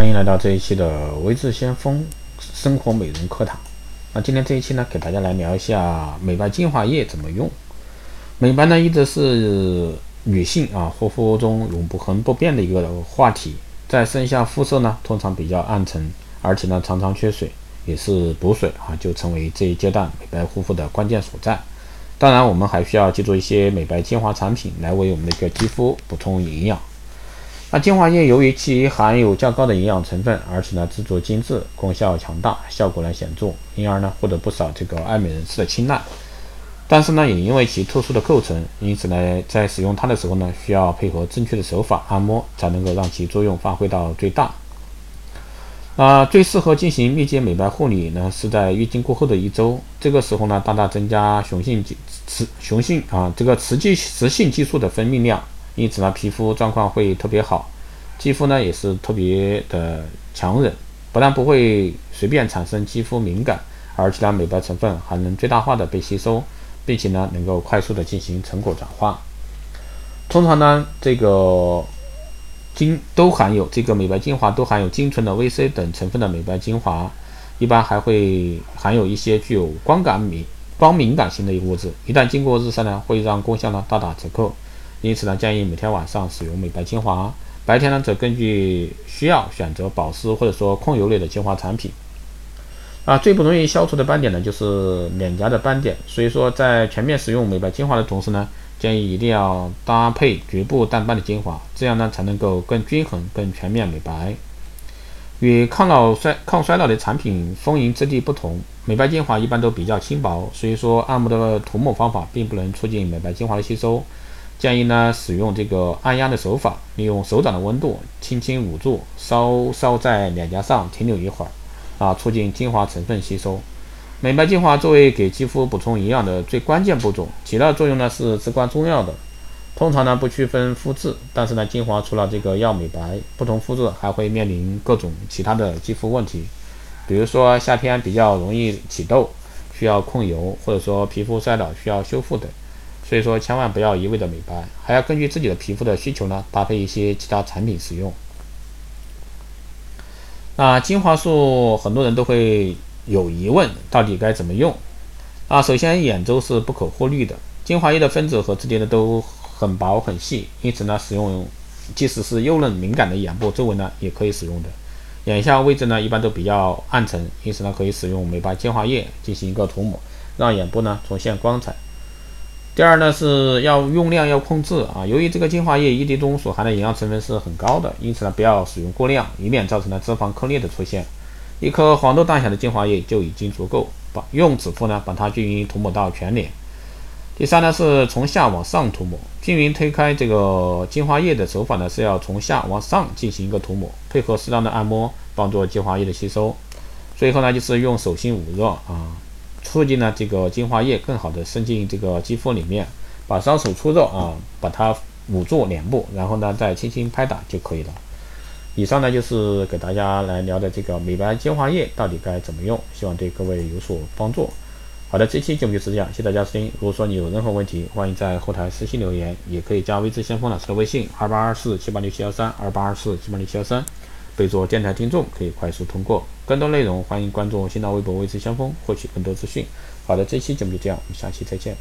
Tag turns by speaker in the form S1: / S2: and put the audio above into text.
S1: 欢迎来到这一期的微智先锋生活美容课堂。那今天这一期呢，给大家来聊一下美白精华液怎么用。美白呢，一直是女性啊护肤中永不恒不变的一个话题。在剩下肤色呢，通常比较暗沉，而且呢常常缺水，也是补水啊，就成为这一阶段美白护肤的关键所在。当然，我们还需要借助一些美白精华产品来为我们的一个肌肤补充营养。那精华液由于其含有较高的营养成分，而且呢制作精致，功效强大，效果呢显著，因而呢获得不少这个爱美人士的青睐。但是呢，也因为其特殊的构成，因此呢在使用它的时候呢，需要配合正确的手法按摩，才能够让其作用发挥到最大。啊，最适合进行密接美白护理呢，是在月经过后的一周，这个时候呢大大增加雄性激雌雄性啊这个雌激雌性激素的分泌量。因此呢，皮肤状况会特别好，肌肤呢也是特别的强韧，不但不会随便产生肌肤敏感，而且呢，美白成分还能最大化的被吸收，并且呢，能够快速的进行成果转化。通常呢，这个精都含有这个美白精华都含有精纯的 VC 等成分的美白精华，一般还会含有一些具有光感敏光敏感性的一个物质，一旦经过日晒呢，会让功效呢大打折扣。因此呢，建议每天晚上使用美白精华，白天呢则根据需要选择保湿或者说控油类的精华产品。啊，最不容易消除的斑点呢，就是脸颊的斑点。所以说，在全面使用美白精华的同时呢，建议一定要搭配局部淡斑的精华，这样呢才能够更均衡、更全面美白。与抗老衰、抗衰老的产品丰盈质地不同，美白精华一般都比较轻薄，所以说按摩的涂抹方法并不能促进美白精华的吸收。建议呢，使用这个按压的手法，利用手掌的温度轻轻捂住，稍稍在脸颊上停留一会儿，啊，促进精华成分吸收。美白精华作为给肌肤补充营养的最关键步骤，起到作用呢是至关重要的。通常呢不区分肤质，但是呢精华除了这个要美白，不同肤质还会面临各种其他的肌肤问题，比如说夏天比较容易起痘，需要控油，或者说皮肤衰老需要修复等。所以说，千万不要一味的美白，还要根据自己的皮肤的需求呢，搭配一些其他产品使用。那精华素很多人都会有疑问，到底该怎么用？啊，首先眼周是不可忽略的，精华液的分子和质地呢都很薄很细，因此呢，使用即使是幼嫩敏感的眼部周围呢，也可以使用的。眼下位置呢一般都比较暗沉，因此呢，可以使用美白精华液进行一个涂抹，让眼部呢重现光彩。第二呢是要用量要控制啊，由于这个精华液一滴中所含的营养成分是很高的，因此呢不要使用过量，以免造成了脂肪颗粒的出现。一颗黄豆大小的精华液就已经足够，把用指腹呢把它均匀涂抹到全脸。第三呢是从下往上涂抹，均匀推开这个精华液的手法呢是要从下往上进行一个涂抹，配合适当的按摩，帮助精华液的吸收。最后呢就是用手心捂热啊。促进呢这个精华液更好的渗进这个肌肤里面，把双手搓热啊，把它捂住脸部，然后呢再轻轻拍打就可以了。以上呢就是给大家来聊的这个美白精华液到底该怎么用，希望对各位有所帮助。好的，这期节目就是这样，谢谢大家收听。如果说你有任何问题，欢迎在后台私信留言，也可以加微知先锋老师的微信二八二四七八六七幺三二八二四七八六七幺三。备注电台听众可以快速通过，更多内容欢迎关注新浪微博“未知先锋”获取更多资讯。好的，这期节目就这样，我们下期再见。